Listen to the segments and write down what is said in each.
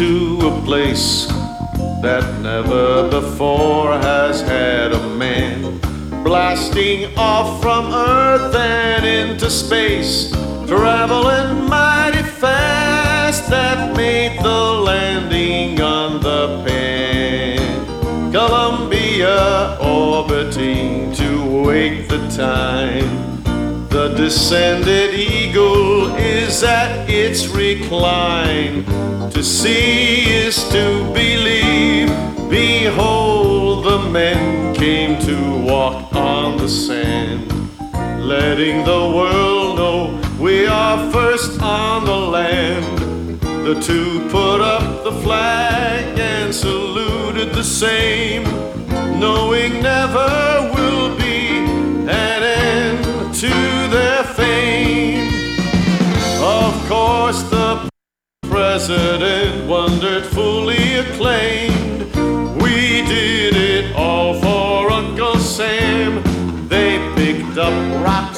to a place that never before has had a man. Blasting off from Earth and into space, traveling mighty fast, that made the landing on the Pan. Columbia orbiting to wake the time. The descended eagle is at its recline. To see is to believe. Behold, the men came to walk on the sand, letting the world know we are first on the land. The two put up the flag and saluted the same, knowing never president wondered, fully acclaimed. We did it all for Uncle Sam. They picked up rocks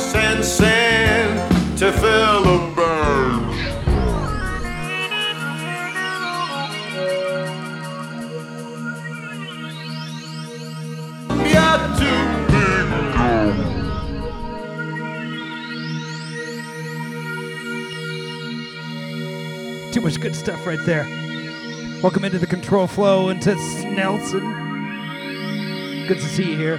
good stuff right there. Welcome into the control flow into Nelson. Good to see you here.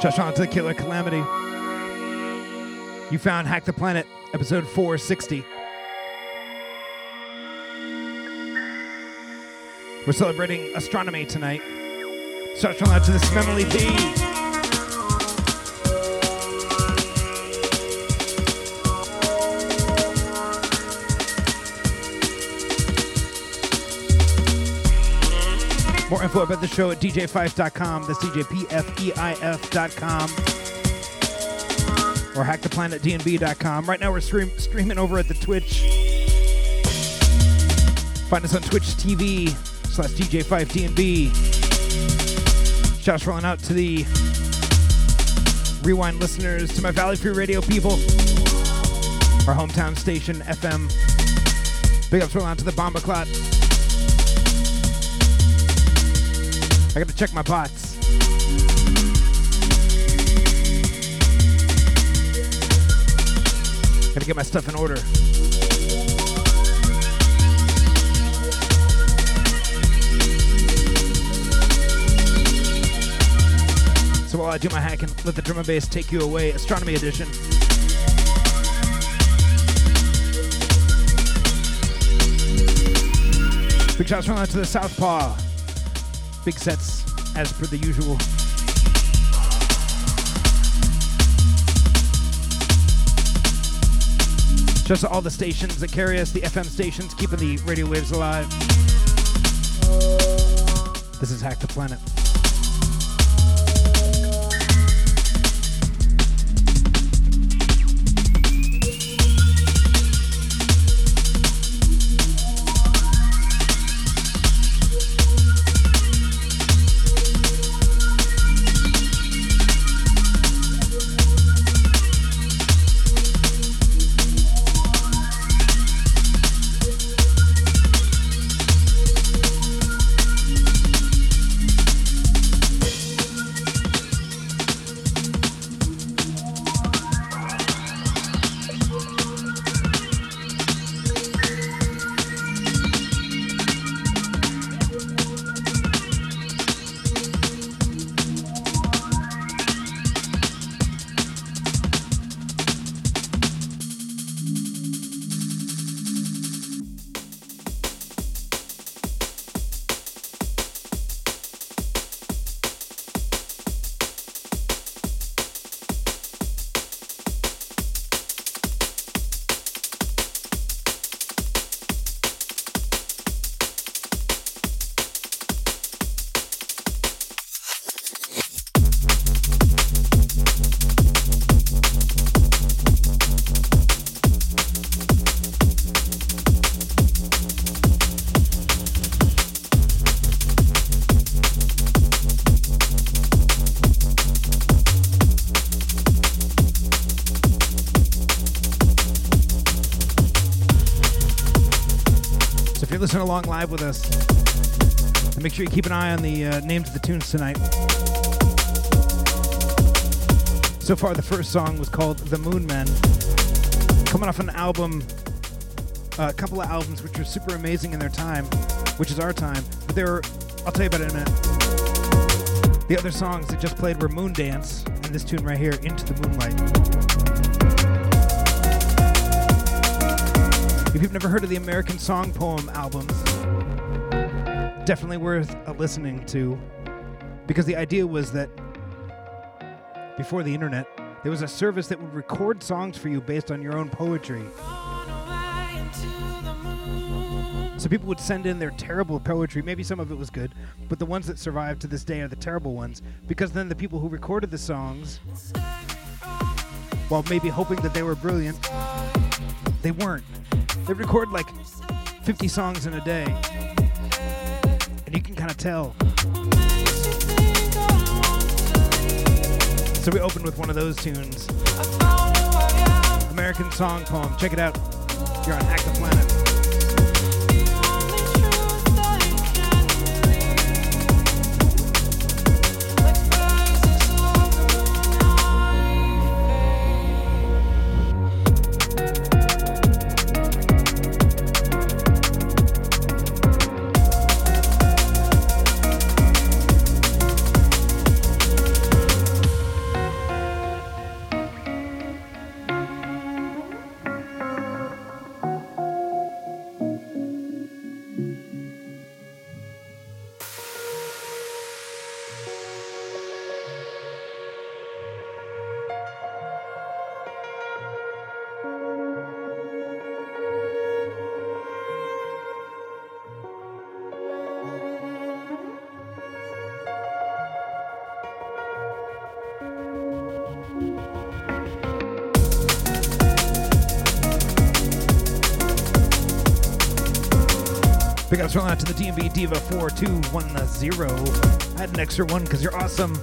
Shout out to the Killer Calamity. You found Hack the Planet, episode 460. We're celebrating astronomy tonight. Shout out to the Smemily P. More info about the show at djpfeif.com. That's djpfeif.com. Or hacktheplanetdnb.com. Right now we're stream- streaming over at the Twitch. Find us on Twitch TV slash DJPfeifDNB. Shouts rolling out to the Rewind listeners, to my Valley Free Radio people, our hometown station, FM. Big ups rolling out to the Bomba Clot. I gotta check my bots. Gotta get my stuff in order. So while I do my hacking, let the drum and bass take you away. Astronomy edition. Big shots from out to the Southpaw. Big sets as per the usual. Just all the stations that carry us, the FM stations, keeping the radio waves alive. This is Hack the Planet. Along live with us, and make sure you keep an eye on the uh, names of the tunes tonight. So far, the first song was called The Moon Men, coming off an album, uh, a couple of albums which were super amazing in their time, which is our time. But they were, I'll tell you about it in a minute. The other songs that just played were Moon Dance and this tune right here, Into the Moonlight. If you've never heard of the American Song Poem album, definitely worth a listening to because the idea was that before the internet, there was a service that would record songs for you based on your own poetry. So people would send in their terrible poetry. Maybe some of it was good, but the ones that survived to this day are the terrible ones because then the people who recorded the songs, while maybe hoping that they were brilliant, they weren't. They record like 50 songs in a day, and you can kind of tell. So we opened with one of those tunes. American Song Poem. Check it out. You're on Hack the Planet. Rolling out to the DMV Diva 4210. I had an extra one because you're awesome.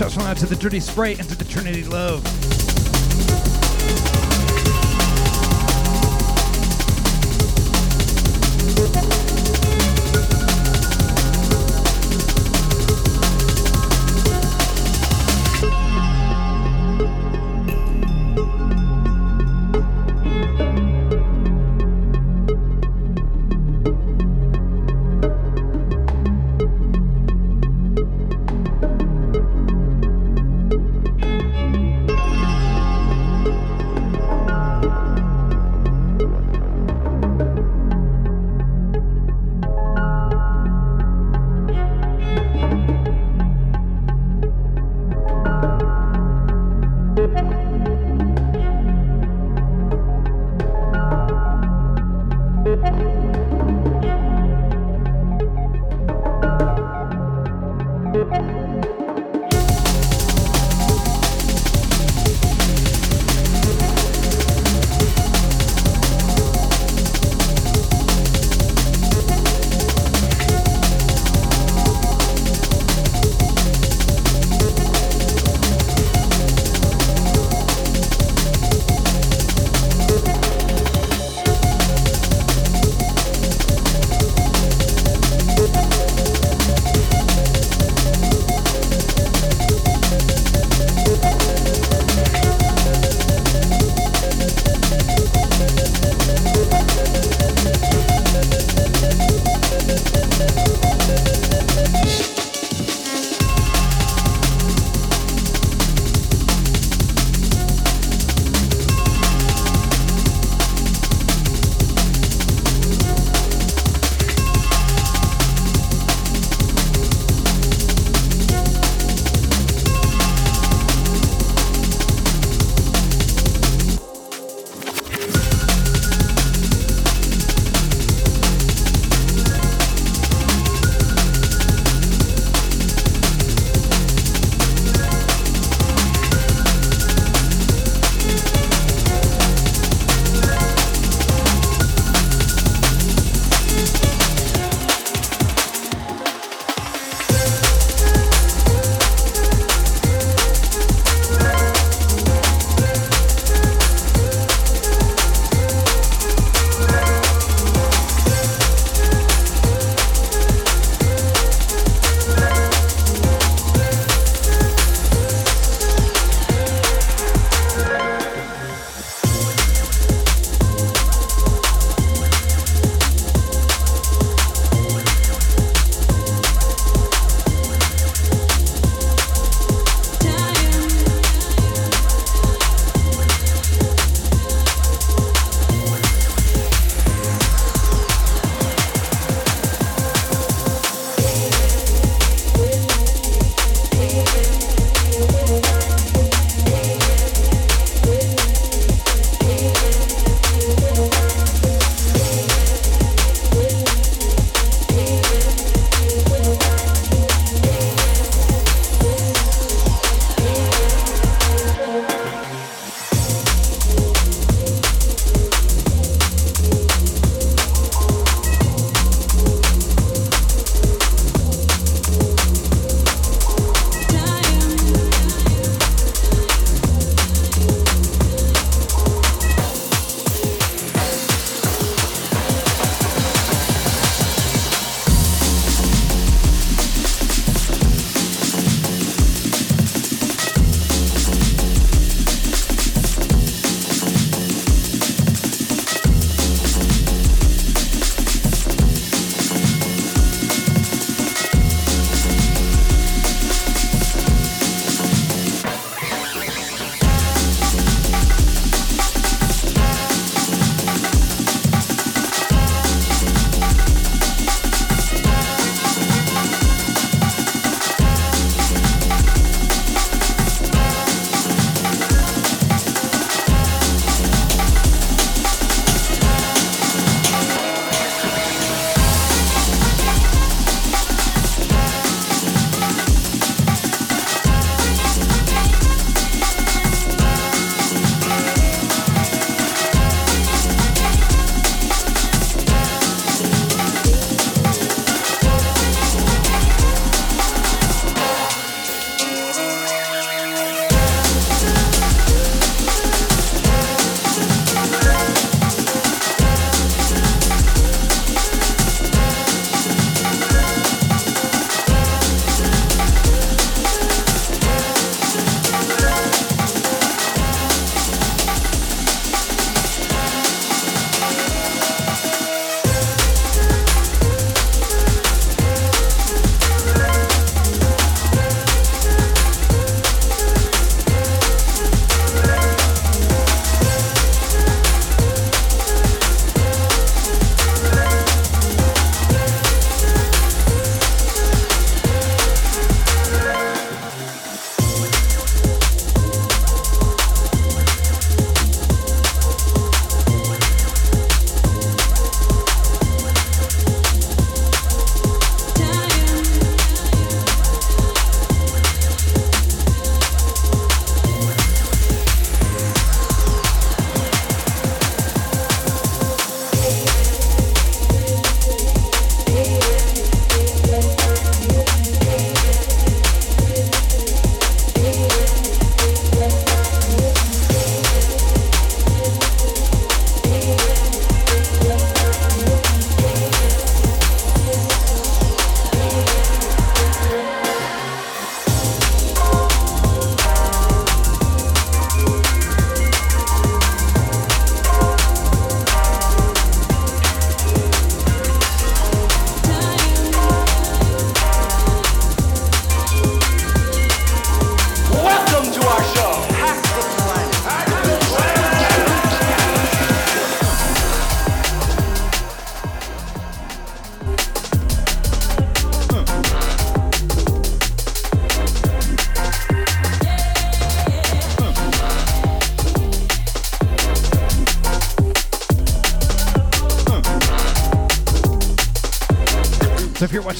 Shouts out to the Dirty Sprite and to the Trinity Love.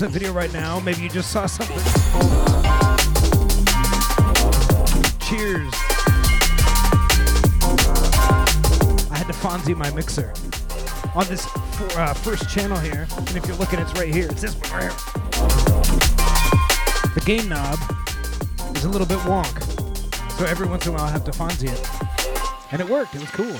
Watching the video right now, maybe you just saw something. Cheers. I had to Fonzie my mixer on this uh, first channel here. And if you're looking, it's right here. It's this one right here. The gain knob is a little bit wonk. So every once in a while I have to Fonzie it. And it worked. It was cool.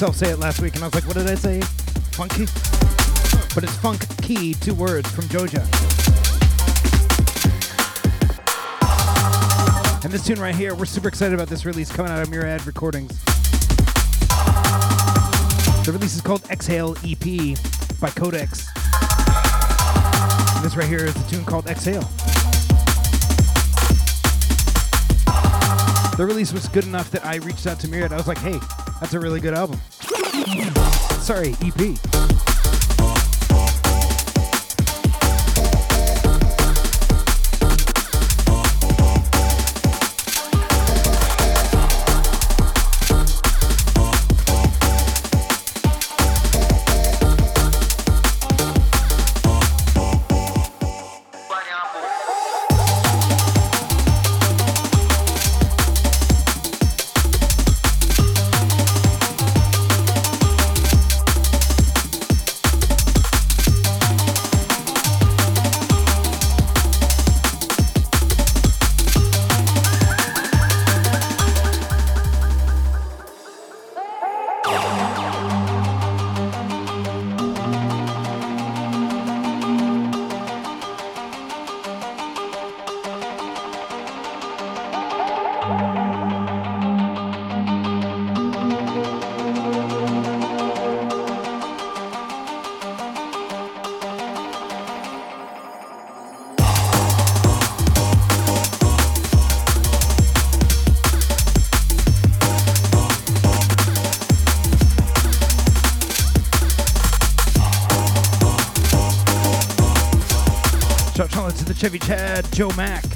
Myself say it last week, and I was like, what did I say? Funky? But it's Funk Key, two words from Joja. And this tune right here, we're super excited about this release coming out of Murad Recordings. The release is called Exhale EP by Codex. And this right here is a tune called Exhale. The release was good enough that I reached out to Murad. I was like, hey, that's a really good album. Sorry, EP. Chevy Chad, Joe Mack.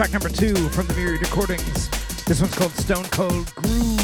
Track number two from the Myriad Recordings. This one's called Stone Cold Groove.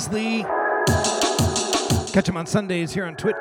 Isley. Catch him on Sundays here on Twitch.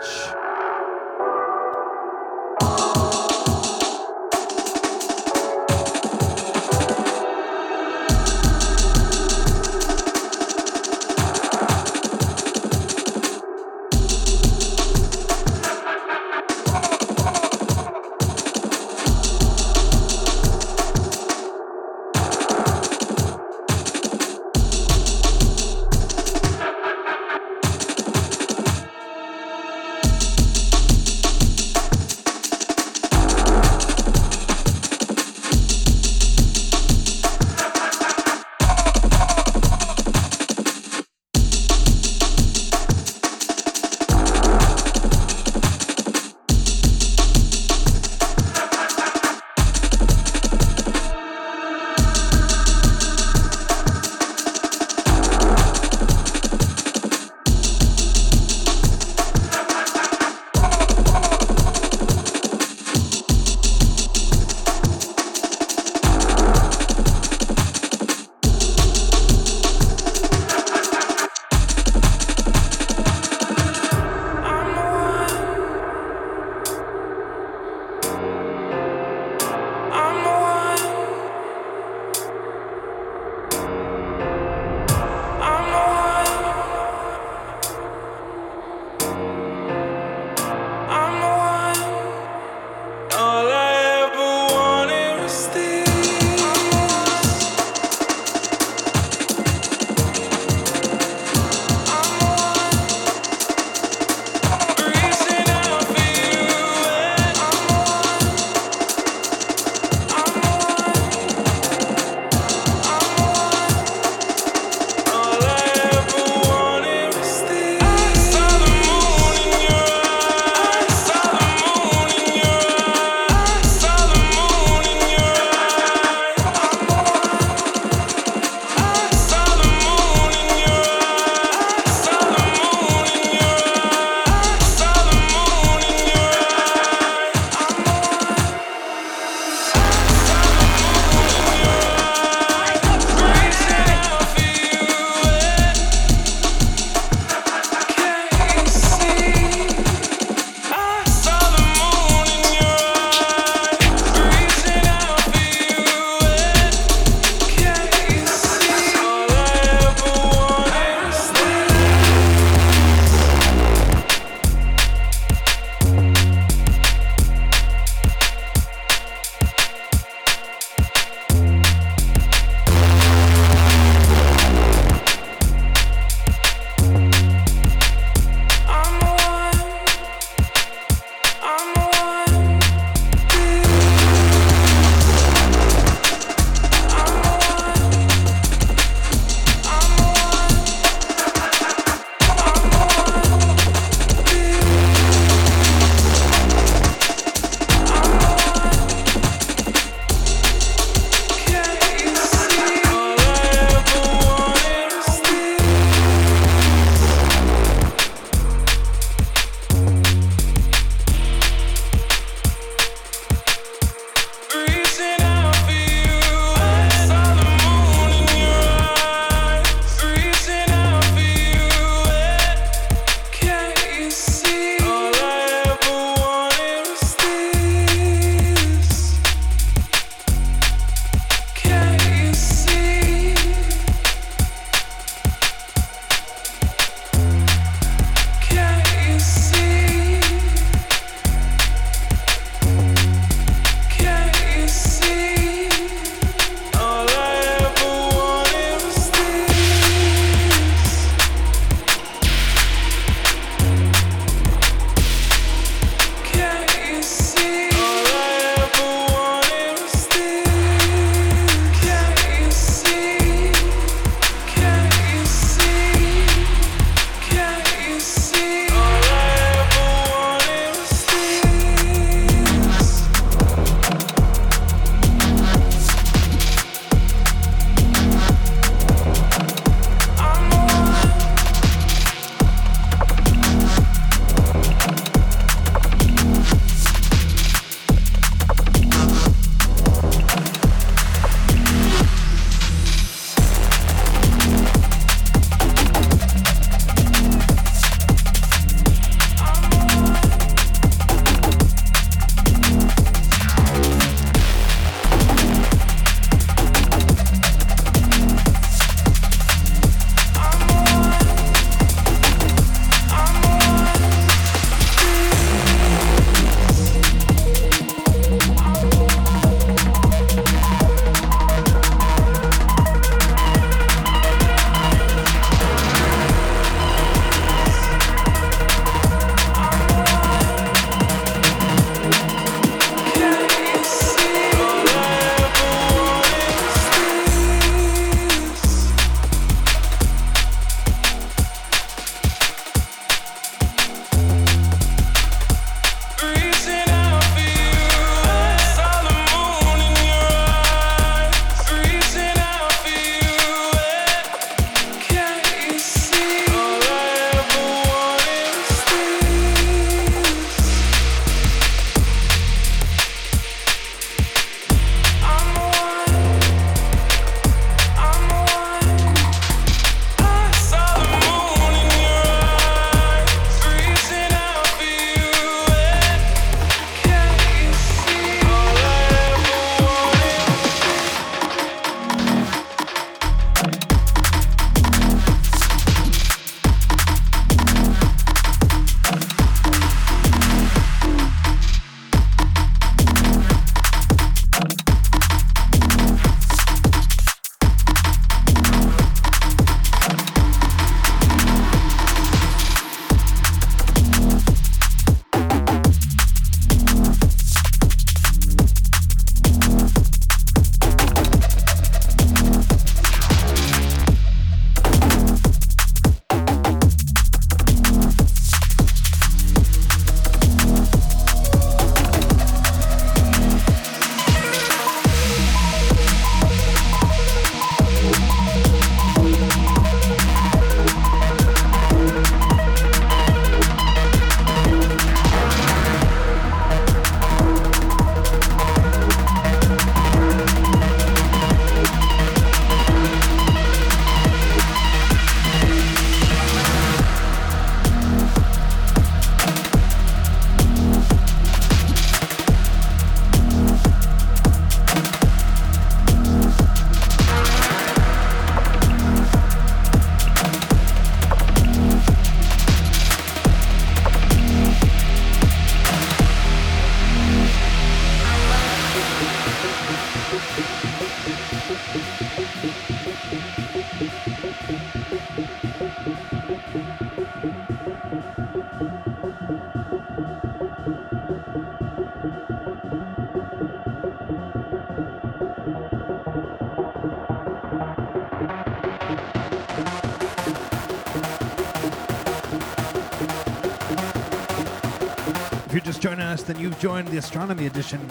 Then you've joined the astronomy edition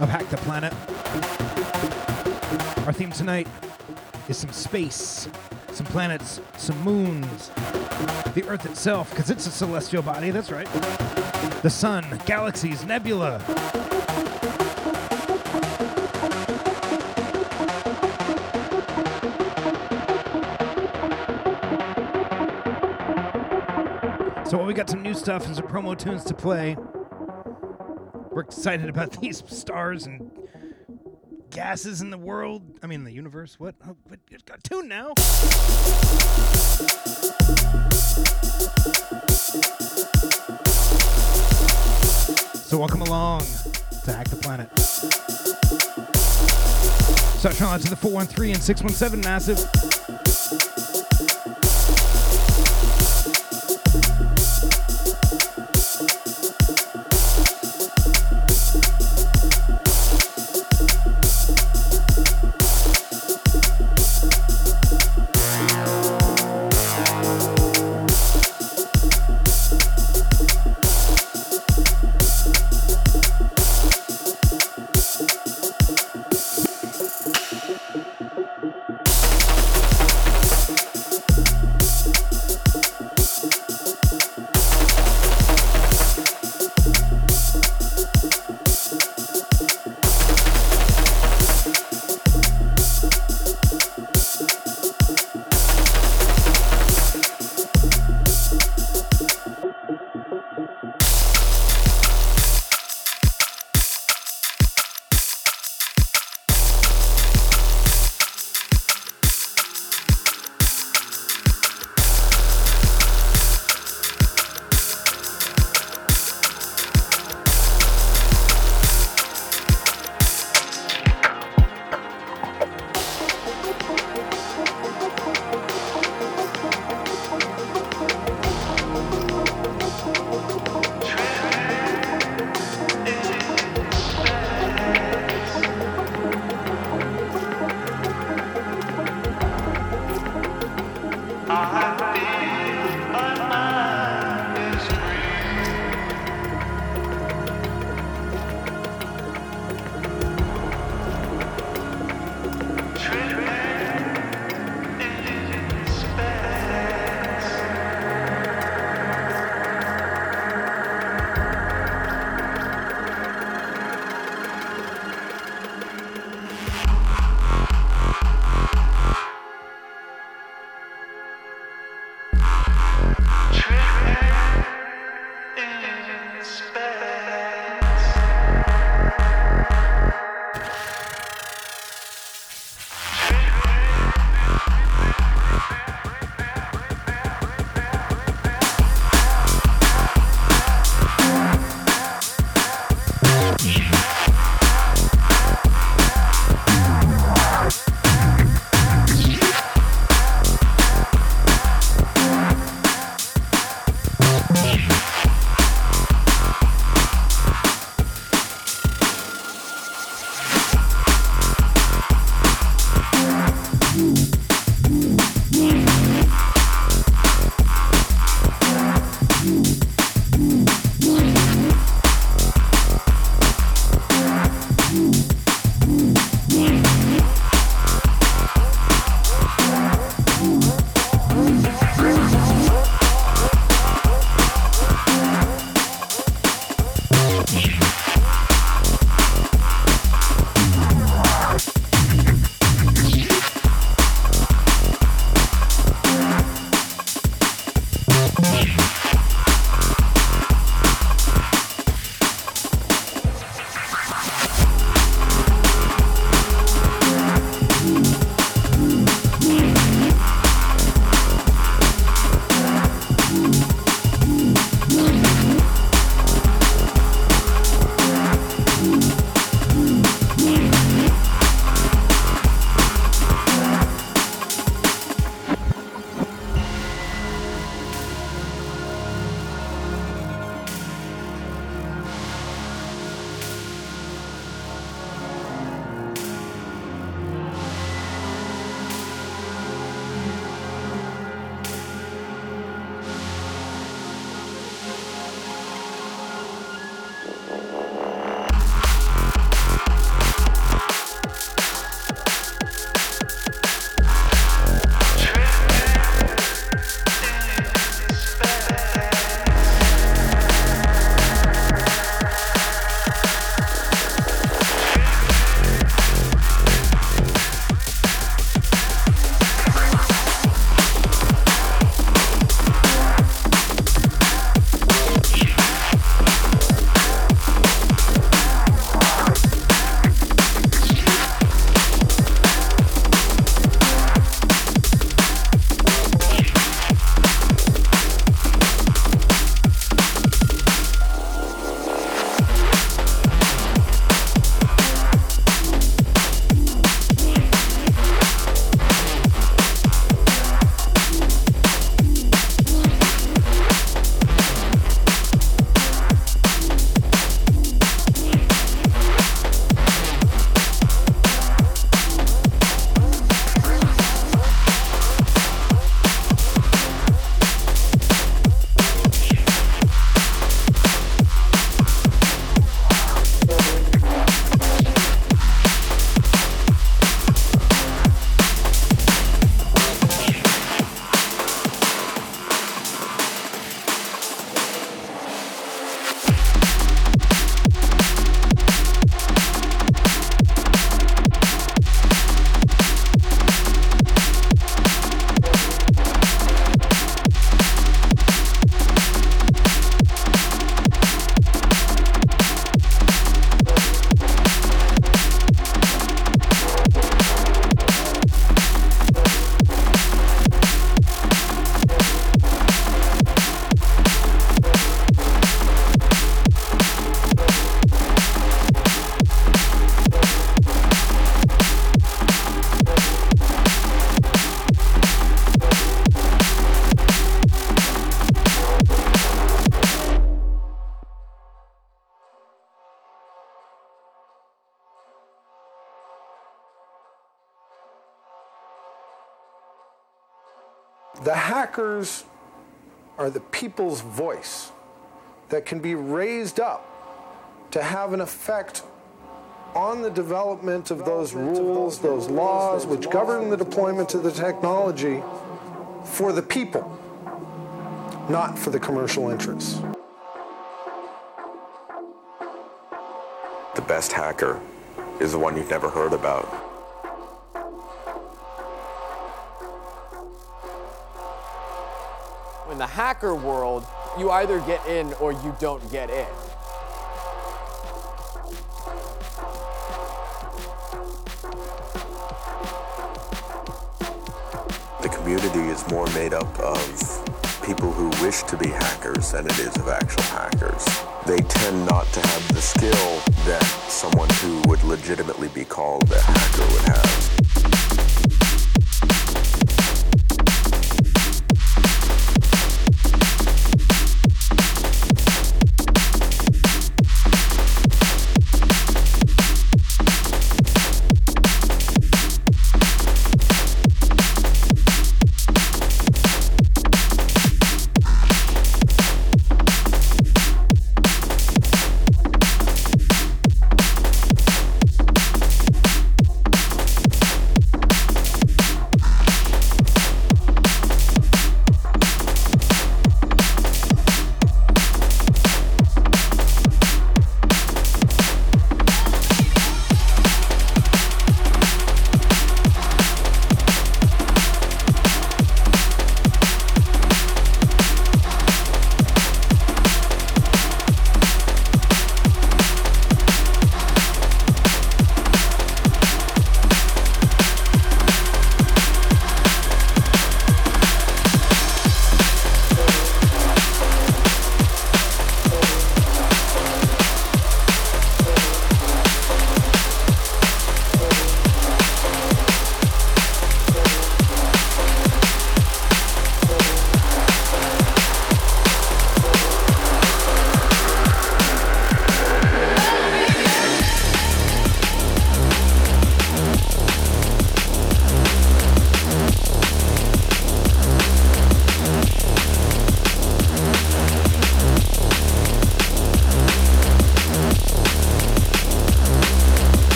of Hack the Planet. Our theme tonight is some space, some planets, some moons, the Earth itself, because it's a celestial body, that's right. The sun, galaxies, nebula. Stuff and some promo tunes to play, we're excited about these stars and gases in the world. I mean, the universe. What? Oh, what? It's got a tune now. So welcome along to Hack the Planet. Start trying out to the 413 and 617 massive. Hackers are the people's voice that can be raised up to have an effect on the development of those rules, those laws which govern the deployment of the technology for the people, not for the commercial interests. The best hacker is the one you've never heard about. In the hacker world, you either get in or you don't get in. The community is more made up of people who wish to be hackers than it is of actual hackers. They tend not to have the skill that someone who would legitimately be called a hacker would have.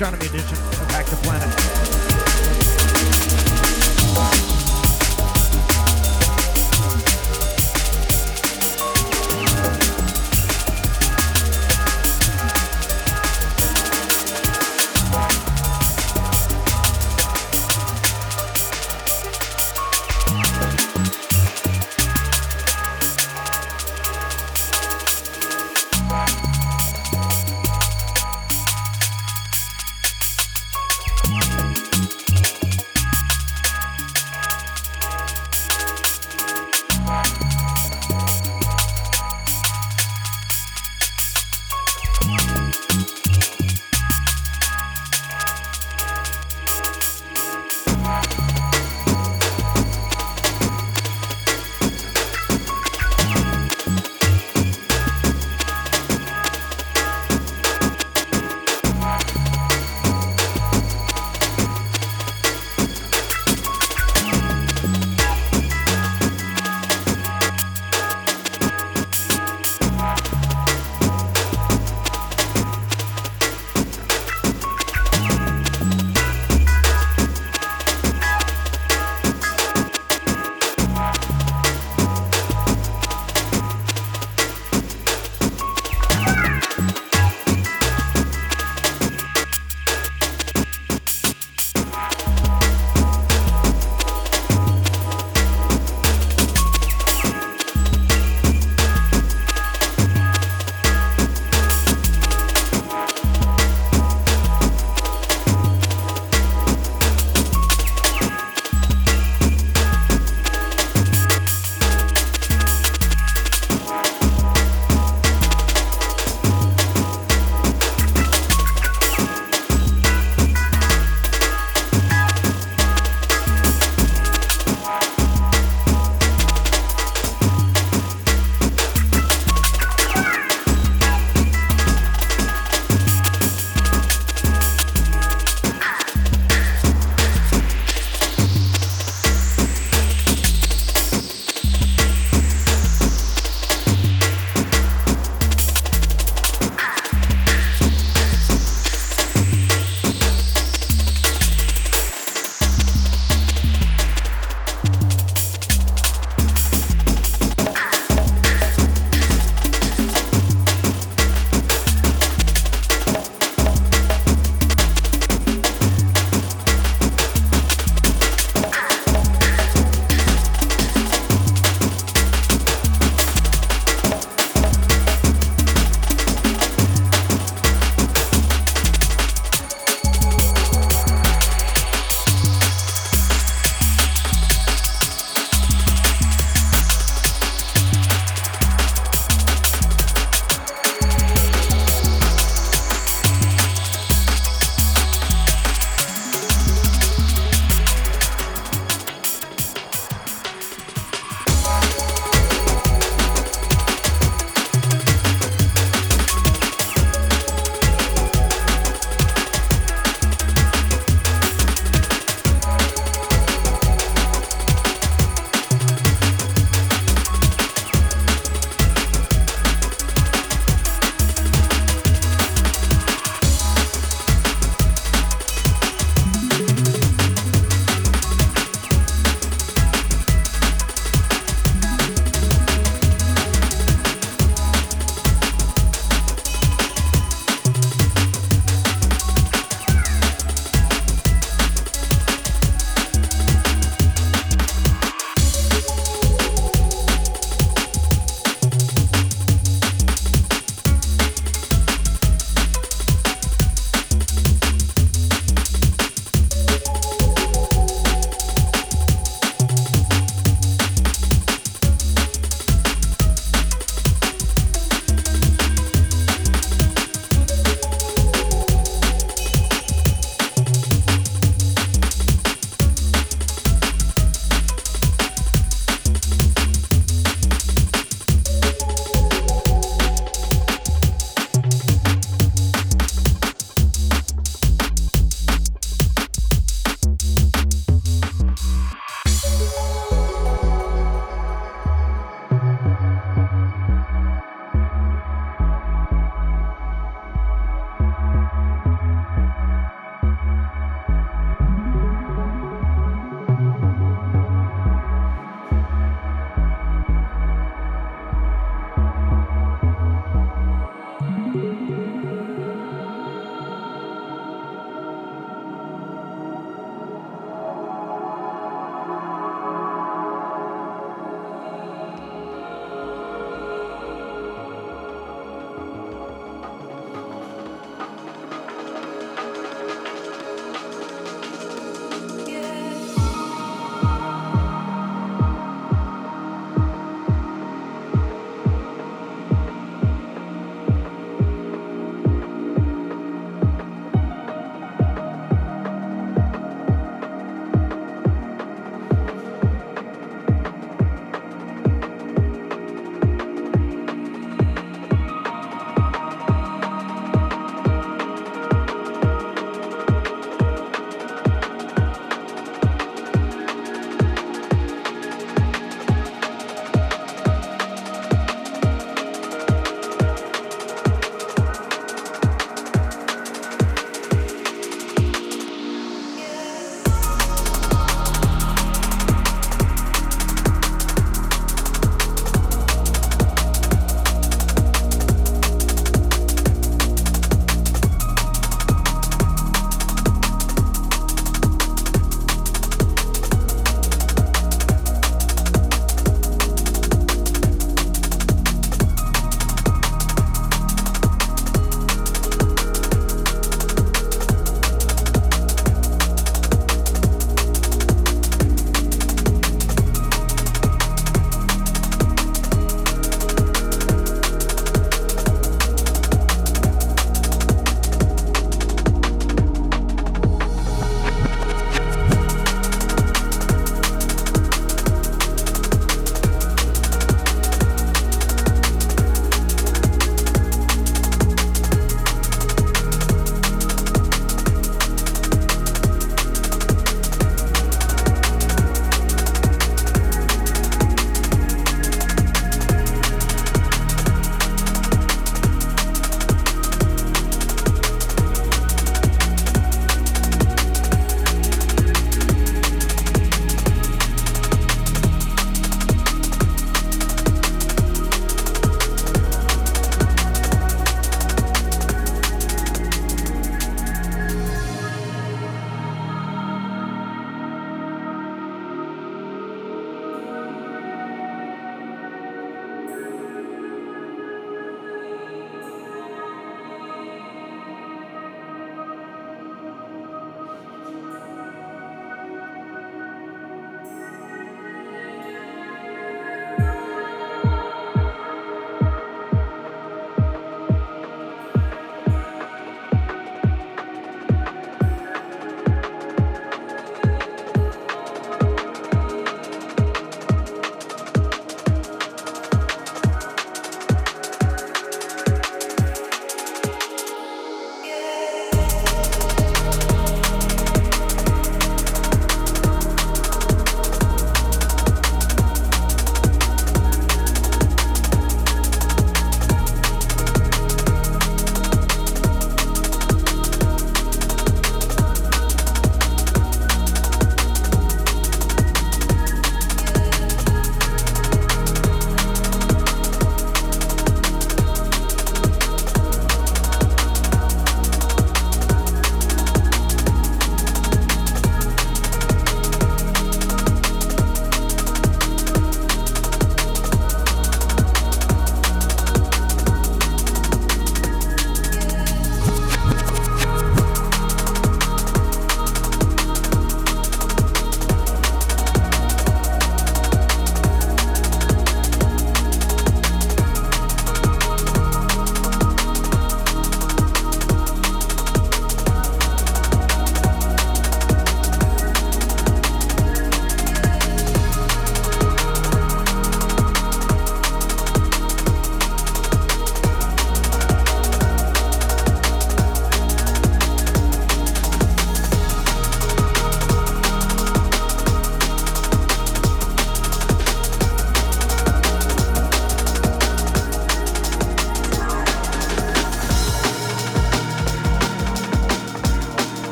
Astronomy Edition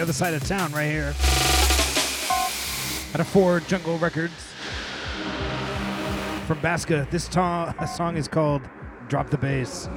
the other side of town, right here. Out of four Jungle Records from Baska, This song is called Drop the Bass.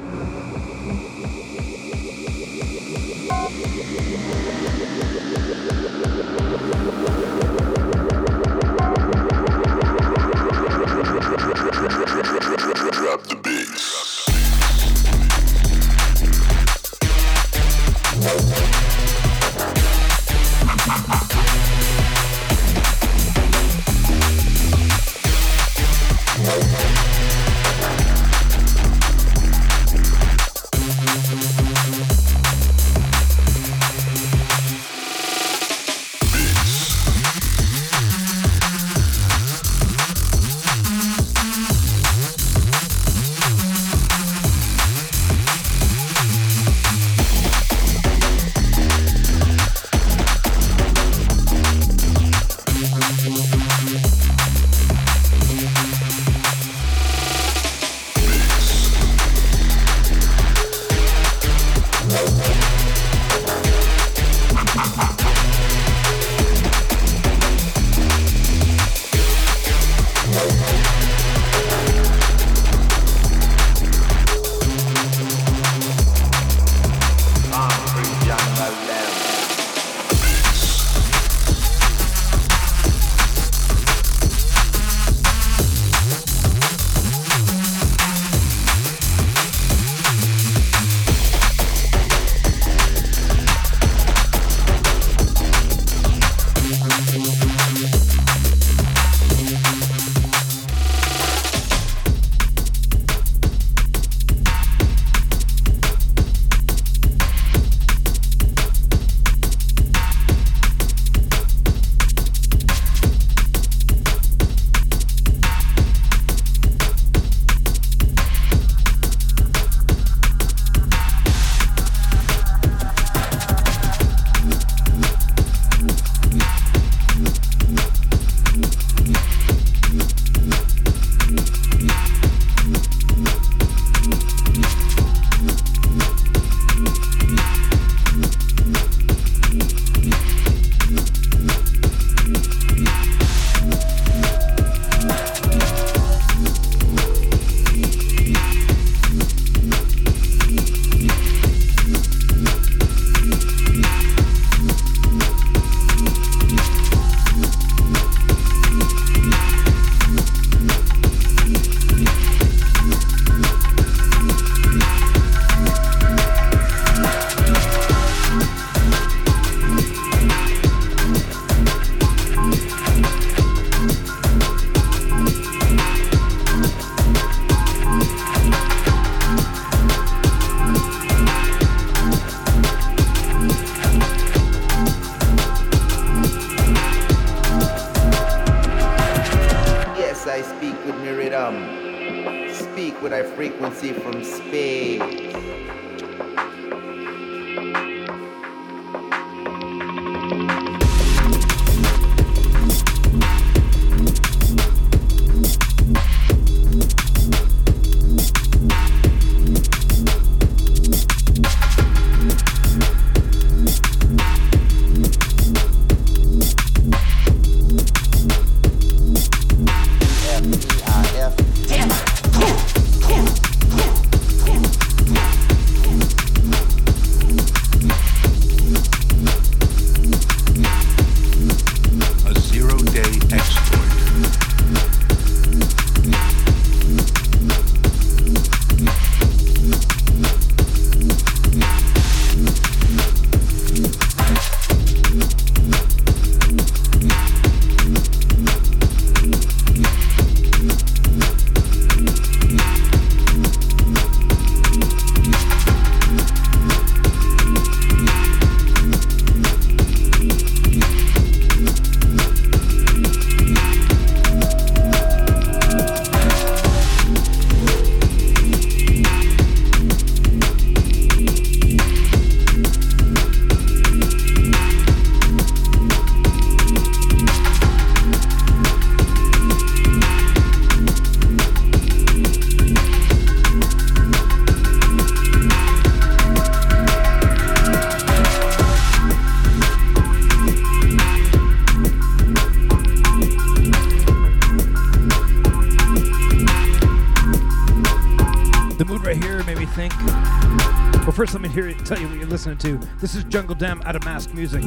Listening to. This is Jungle Dem out of Mask Music.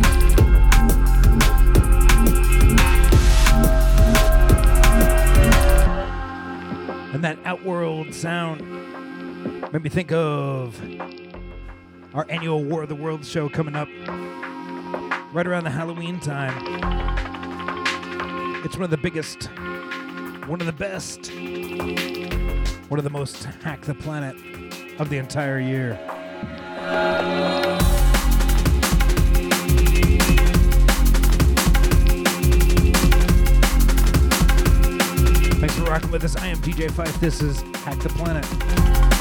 And that Outworld sound made me think of our annual War of the Worlds show coming up right around the Halloween time. It's one of the biggest, one of the best, one of the most hack the planet of the entire year. With us. I am DJ Pfeif. This is Hack the Planet.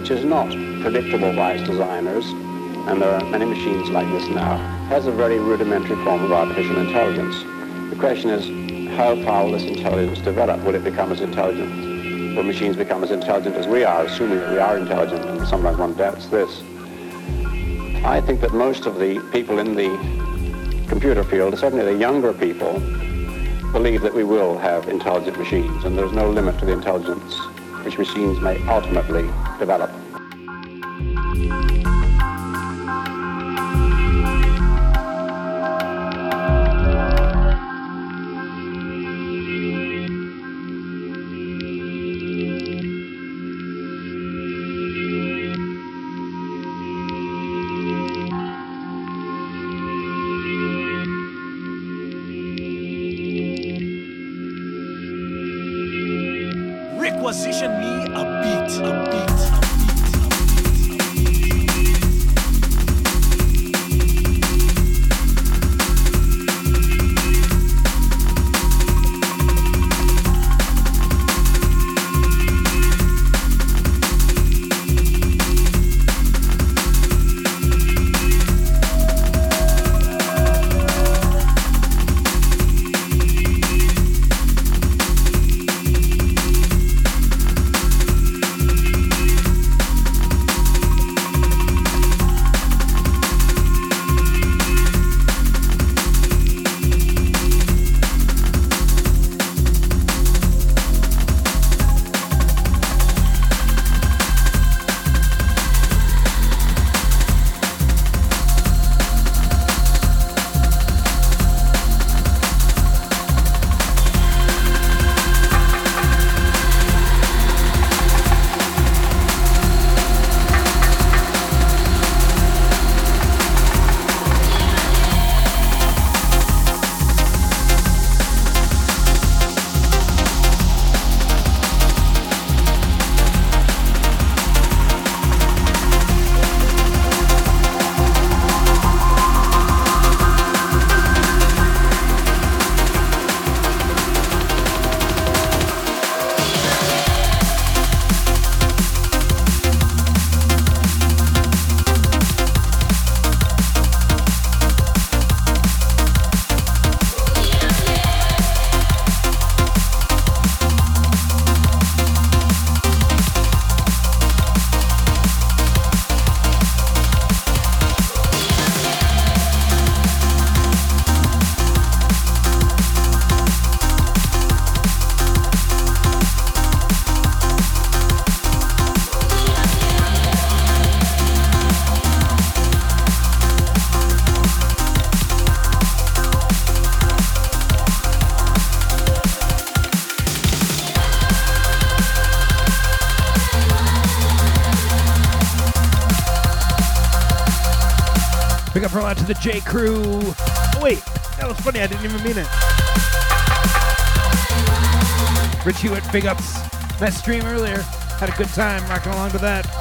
Which is not predictable by its designers, and there are many machines like this now, has a very rudimentary form of artificial intelligence. The question is, how far will this intelligence develop? Will it become as intelligent? Will machines become as intelligent as we are, assuming that we are intelligent, and sometimes one doubts this. I think that most of the people in the computer field, certainly the younger people, believe that we will have intelligent machines, and there's no limit to the intelligence which machines may ultimately develop. Was J. Crew. Oh, wait, that was funny. I didn't even mean it. Rich Hewitt, big ups. Nice stream earlier. Had a good time rocking along to that.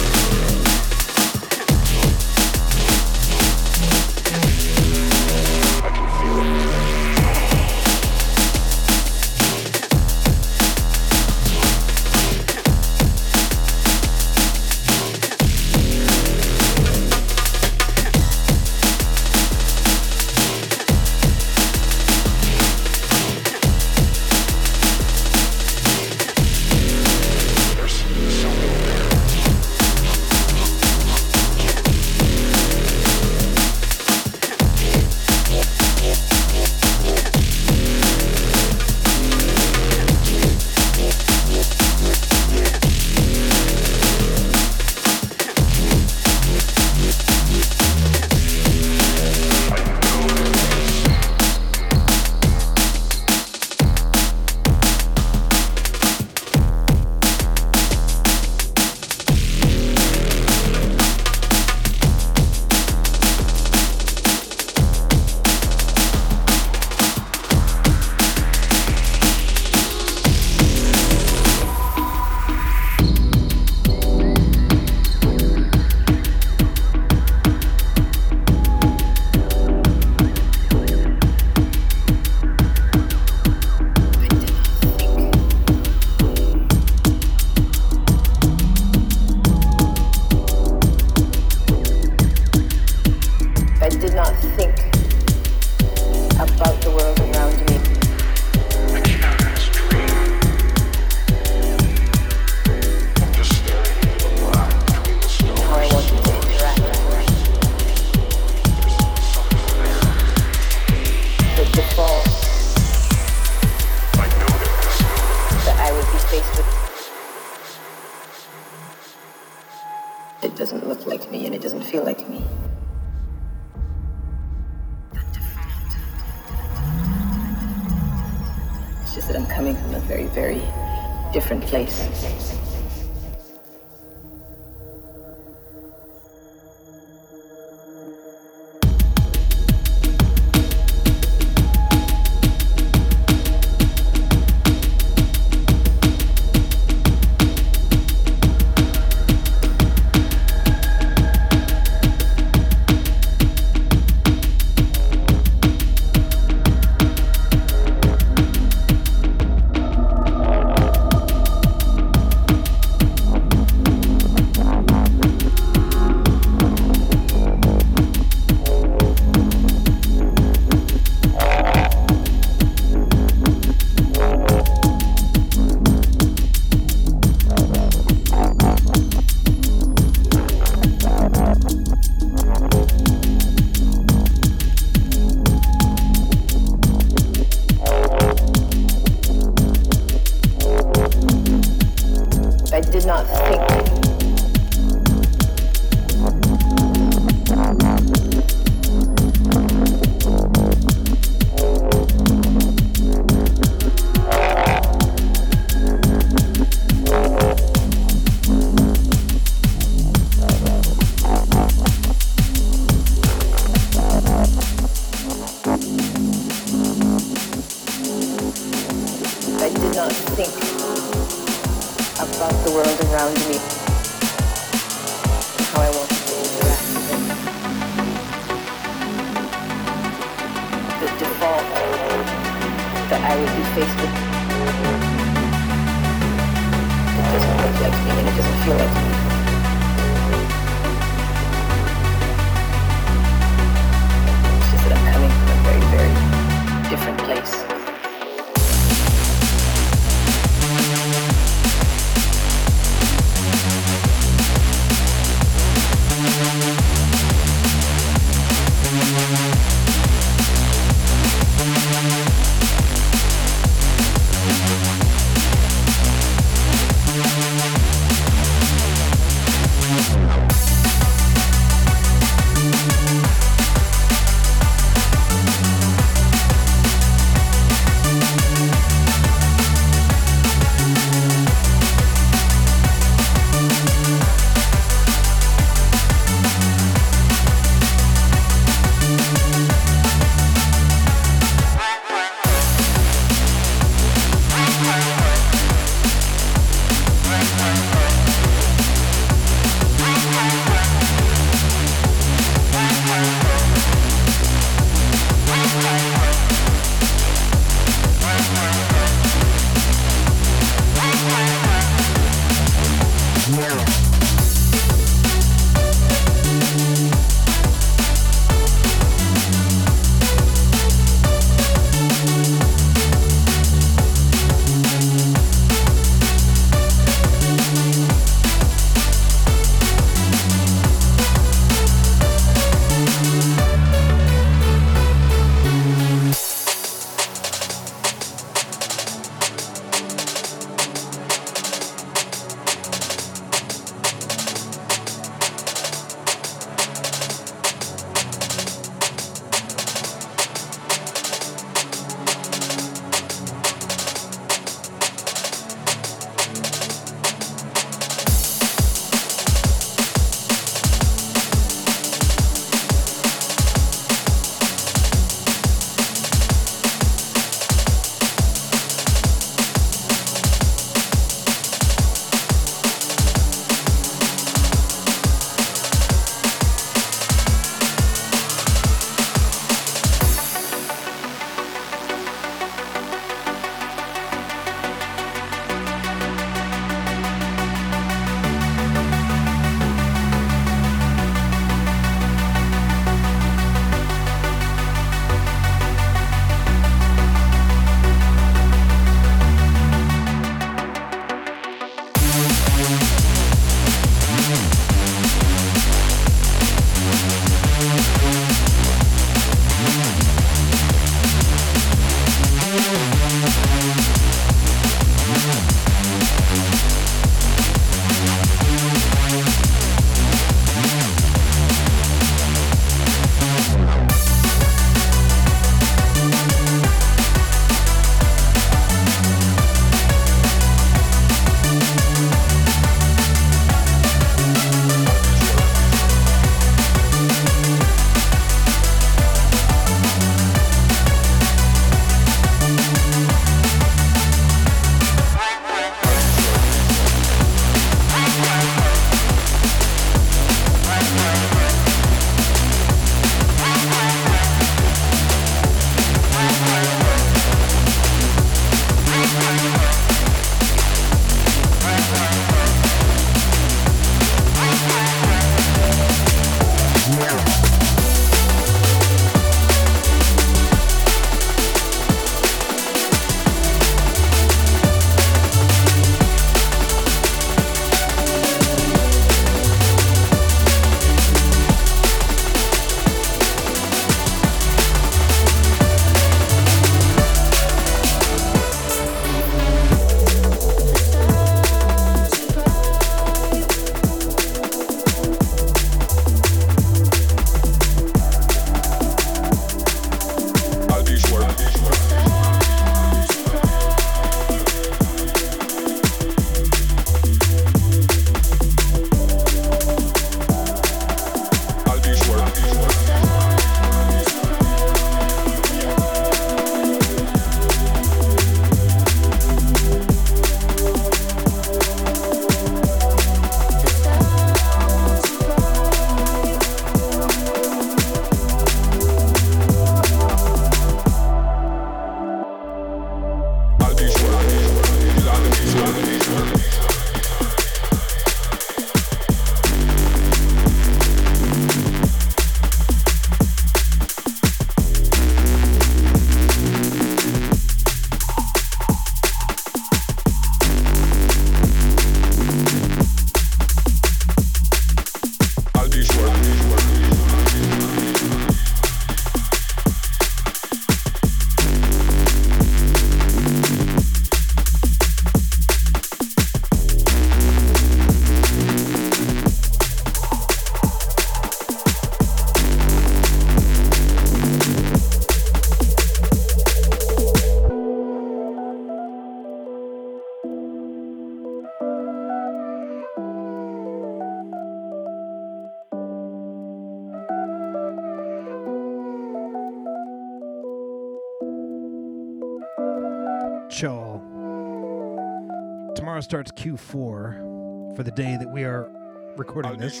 Starts Q4 for the day that we are recording this.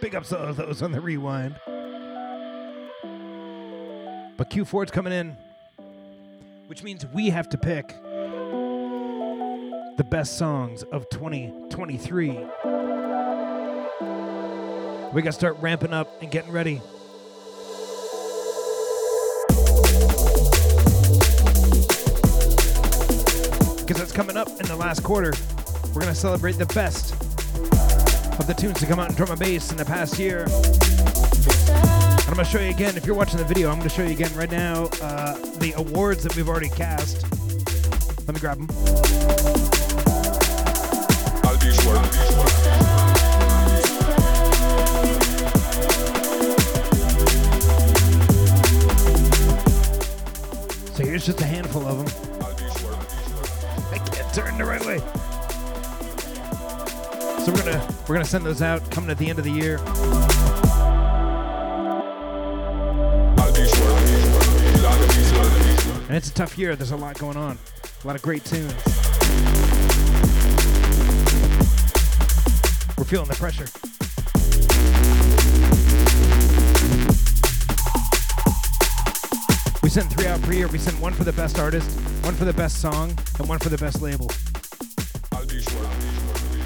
Big ups to those on the rewind. But Q4 is coming in, which means we have to pick the best songs of 2023. We got to start ramping up and getting ready. Because it's coming up in the last quarter. We're going to celebrate the best of the tunes to come out in drum and bass in the past year. And I'm going to show you again, if you're watching the video, I'm going to show you again right now uh, the awards that we've already cast. Let me grab them. So here's just a handful of them. Turn the right way. So we're gonna we're gonna send those out coming at the end of the year. And it's a tough year. There's a lot going on. A lot of great tunes. We're feeling the pressure. We sent three out per year. We sent one for the best artist, one for the best song, and one for the best label.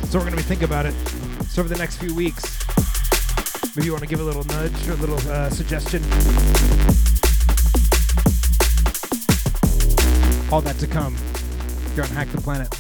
So we're going to be thinking about it. So over the next few weeks, maybe you want to give a little nudge or a little uh, suggestion. All that to come. You're on Hack the Planet.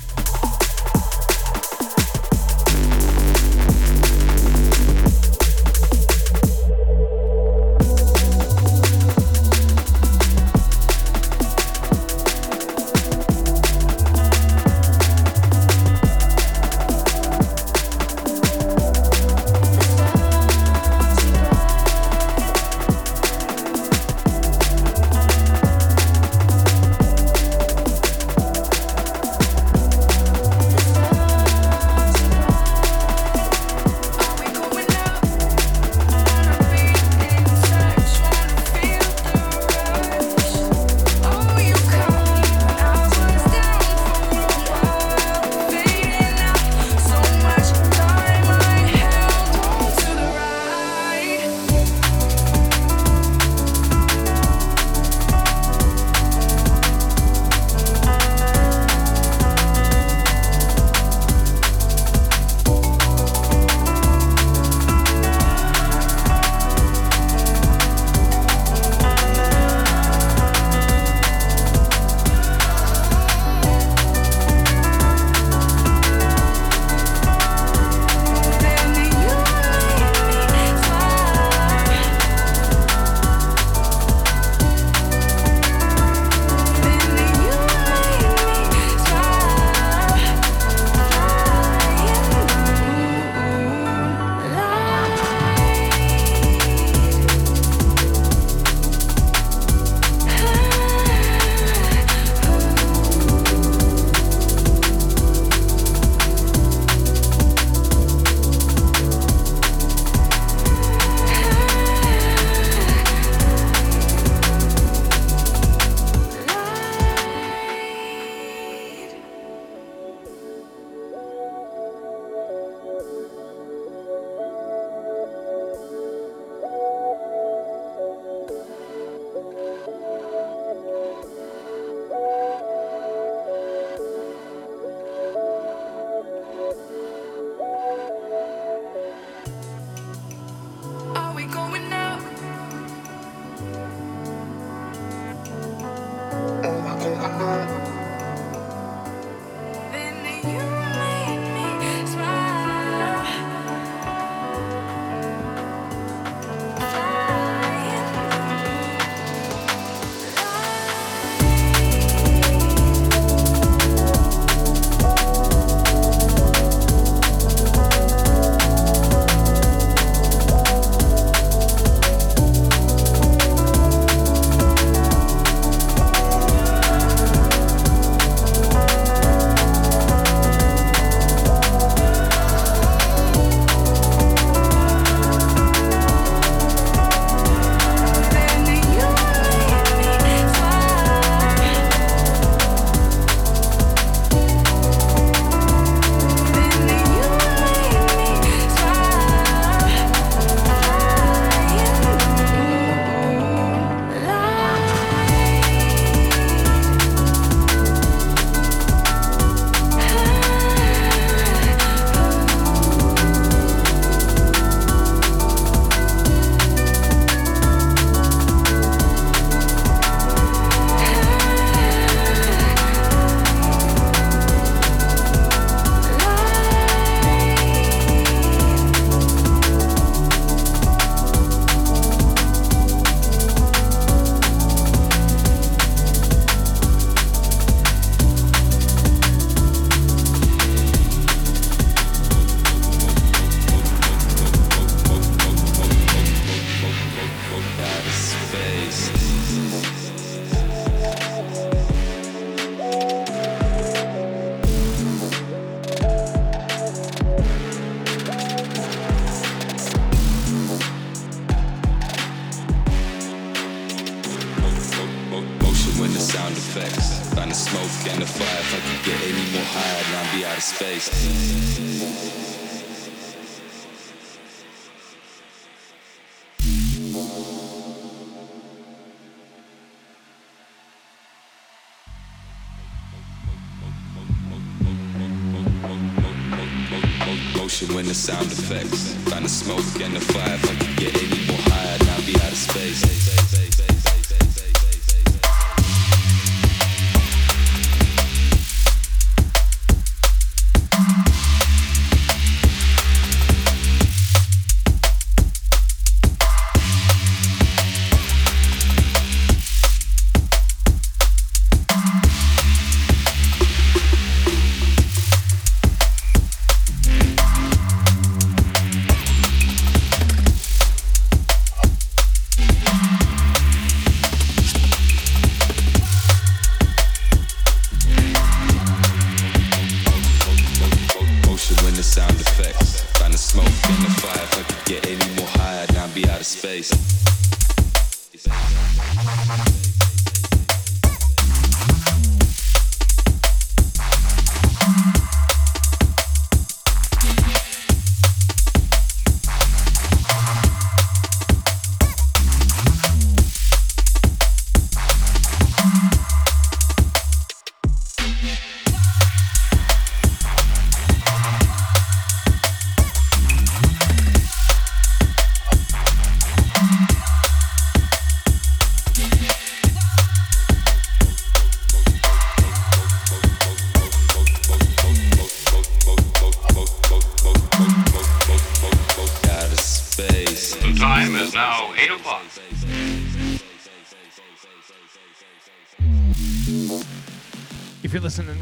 Find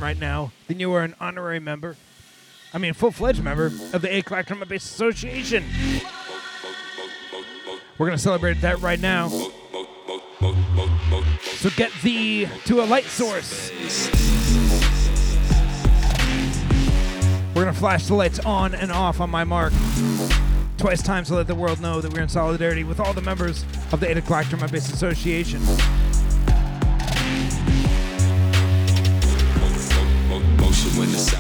Right now, then you are an honorary member. I mean, full-fledged member of the 8 o'clock Drum and Bass Association. We're gonna celebrate that right now. So get thee to a light source. We're gonna flash the lights on and off on my mark. Twice times to let the world know that we're in solidarity with all the members of the 8 o'clock Drum and Bass Association.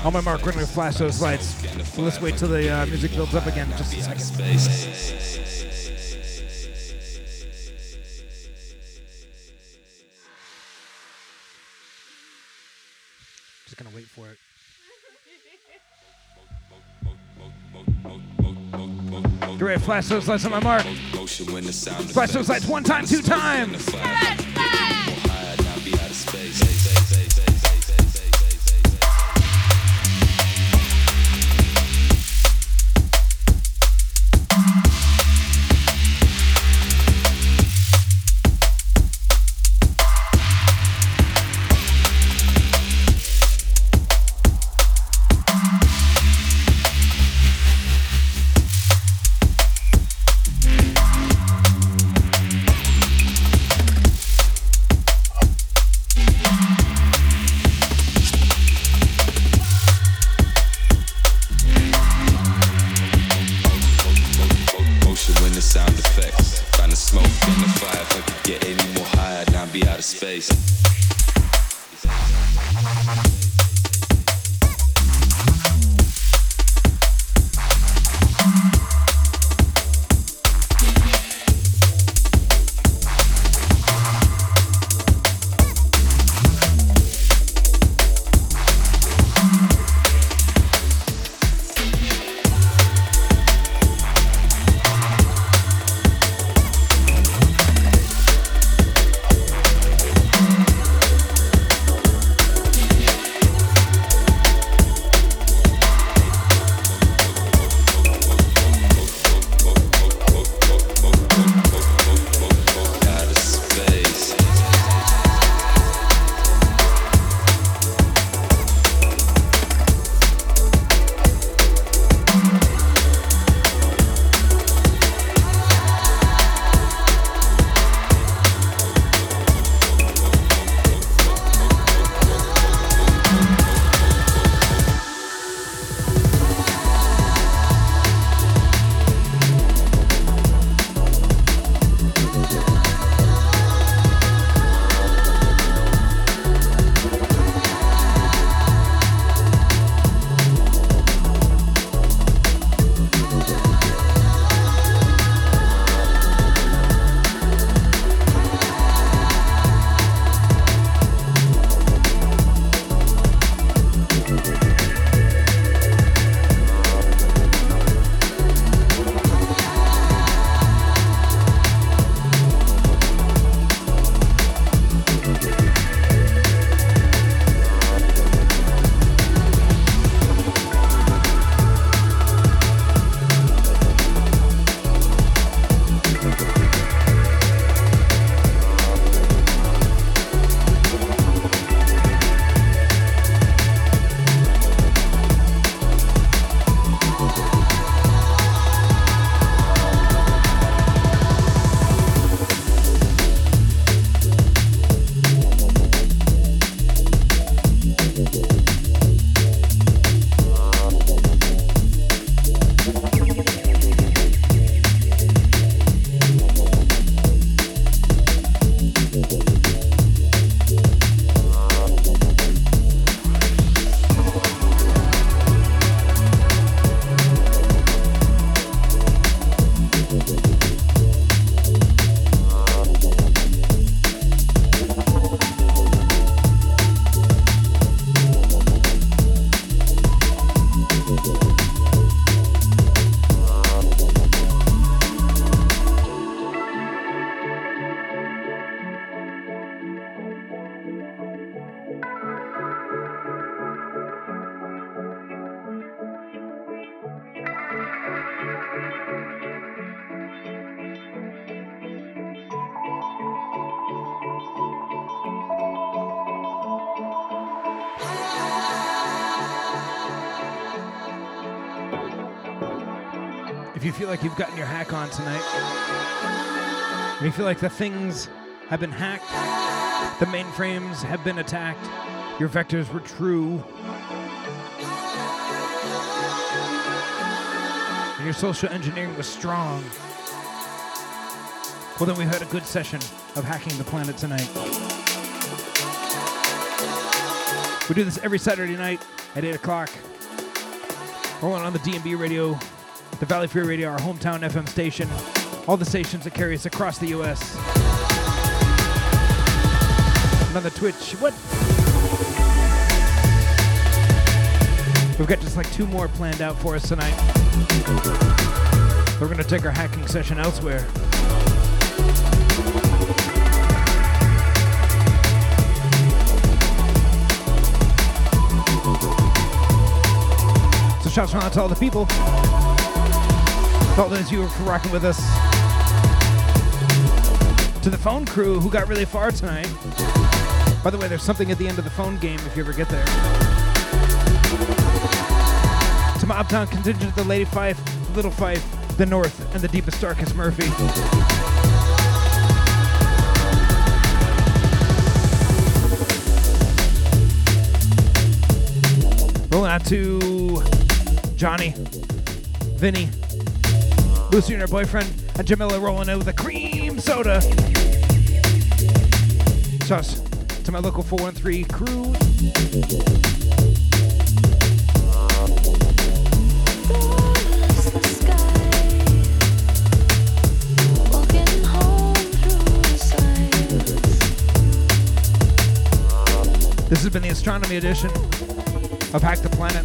On my mark, we're gonna flash those lights. Let's wait till the uh, music builds up again. Just a second. Gonna wait for it. Get ready to flash those lights on my mark. Flash those lights one time, two times. Feel like you've gotten your hack on tonight, if you feel like the things have been hacked, the mainframes have been attacked, your vectors were true, and your social engineering was strong, well, then we had a good session of hacking the planet tonight. We do this every Saturday night at 8 o'clock. Rolling on the DNB radio, the Valley Free Radio, our hometown FM station, all the stations that carry us across the U.S. The Twitch, what? We've got just like two more planned out for us tonight. We're to take our hacking session elsewhere. So shouts out to all the people. All those you for rocking with us. To the phone crew who got really far tonight. By the way, there's something at the end of the phone game if you ever get there. To my uptown contingent, the Lady Pfeif, Little Pfeif, the North, and the deepest, darkest Murphy. Rolling out to Johnny, Vinny, Lucy and her boyfriend, and Jamila rolling out with a cream soda. Shouts to my local 413 crew. This has been the astronomy edition of Hack the Planet.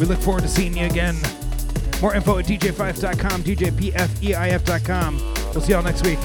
We look forward to seeing you again. More info at dj5.com, djpfeif.com. We'll see y'all next week.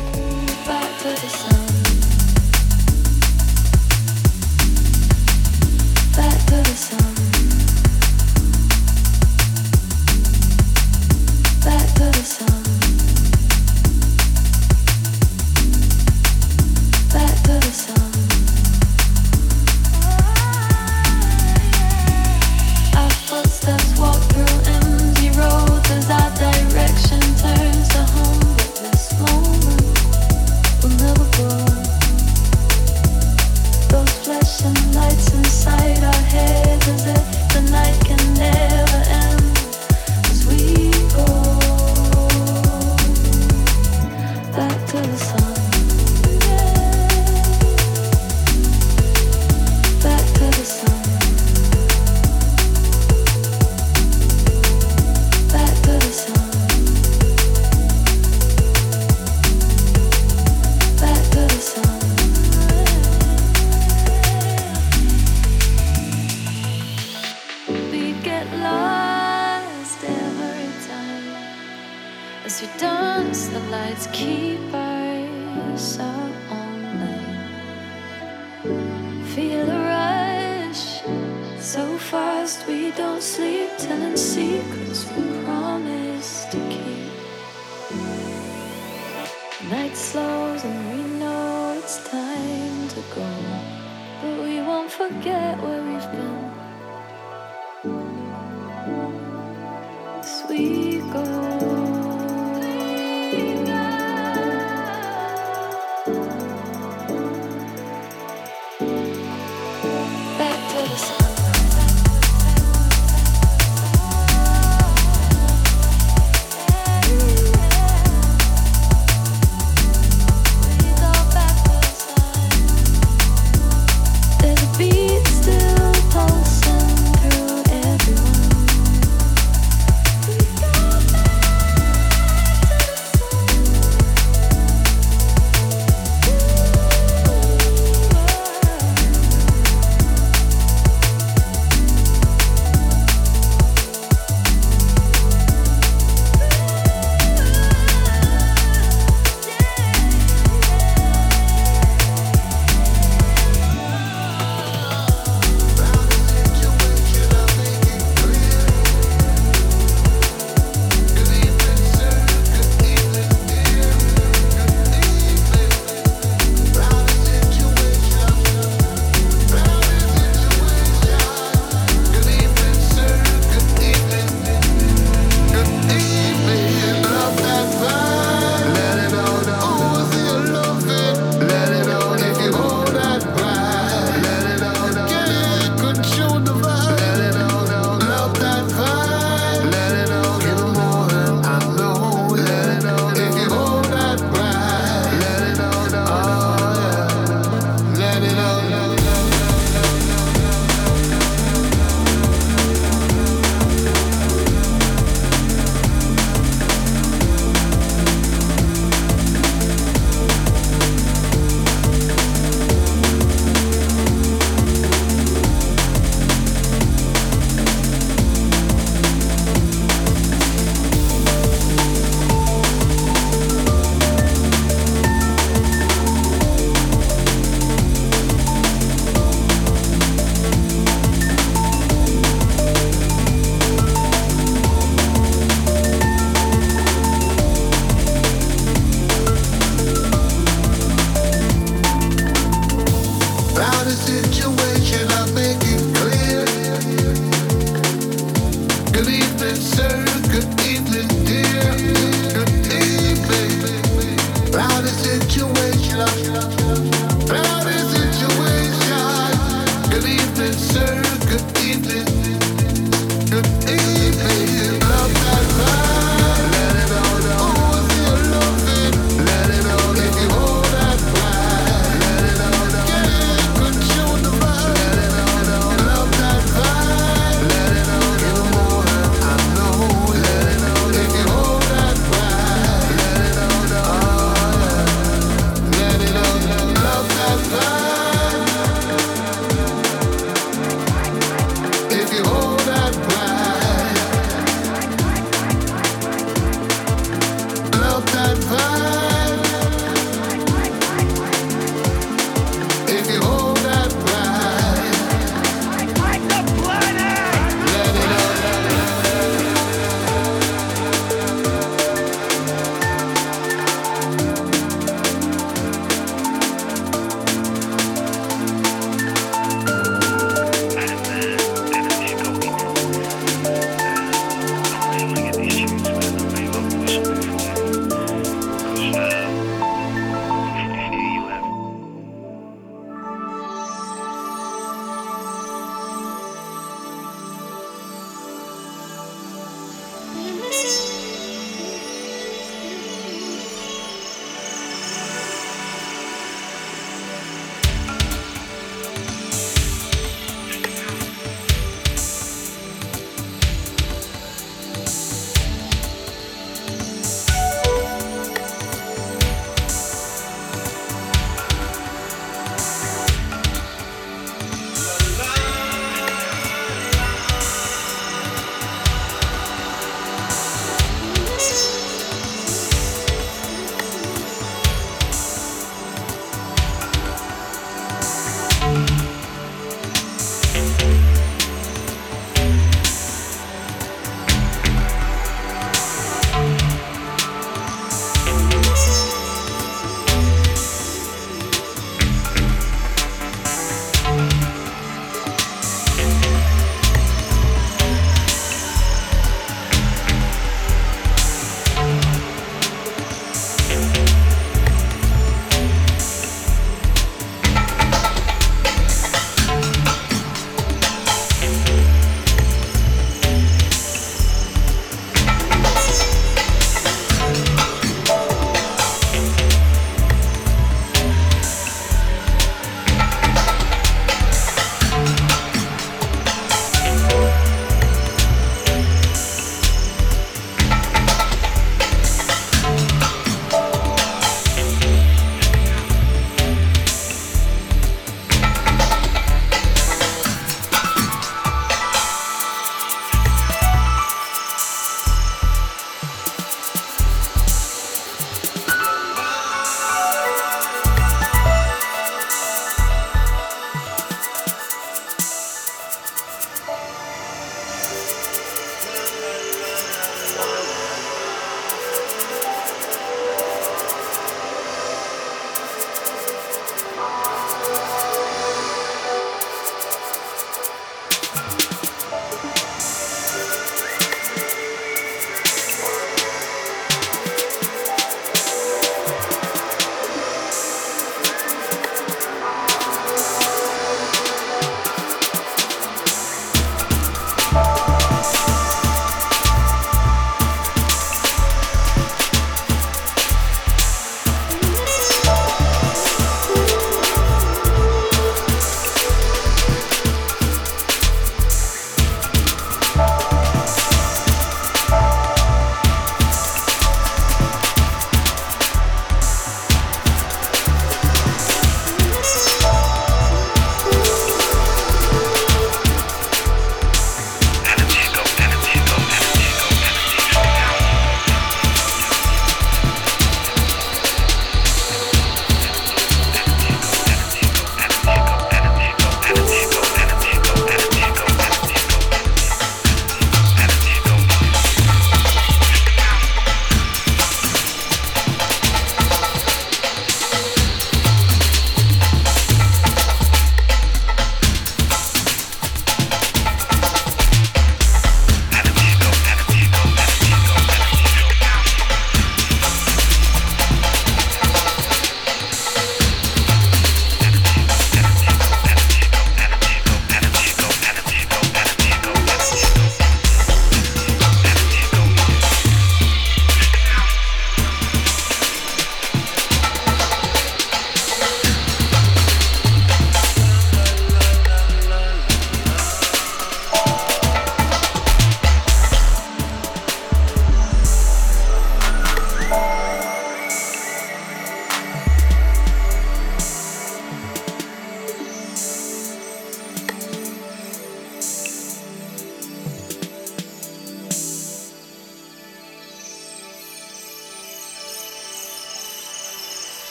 Forget where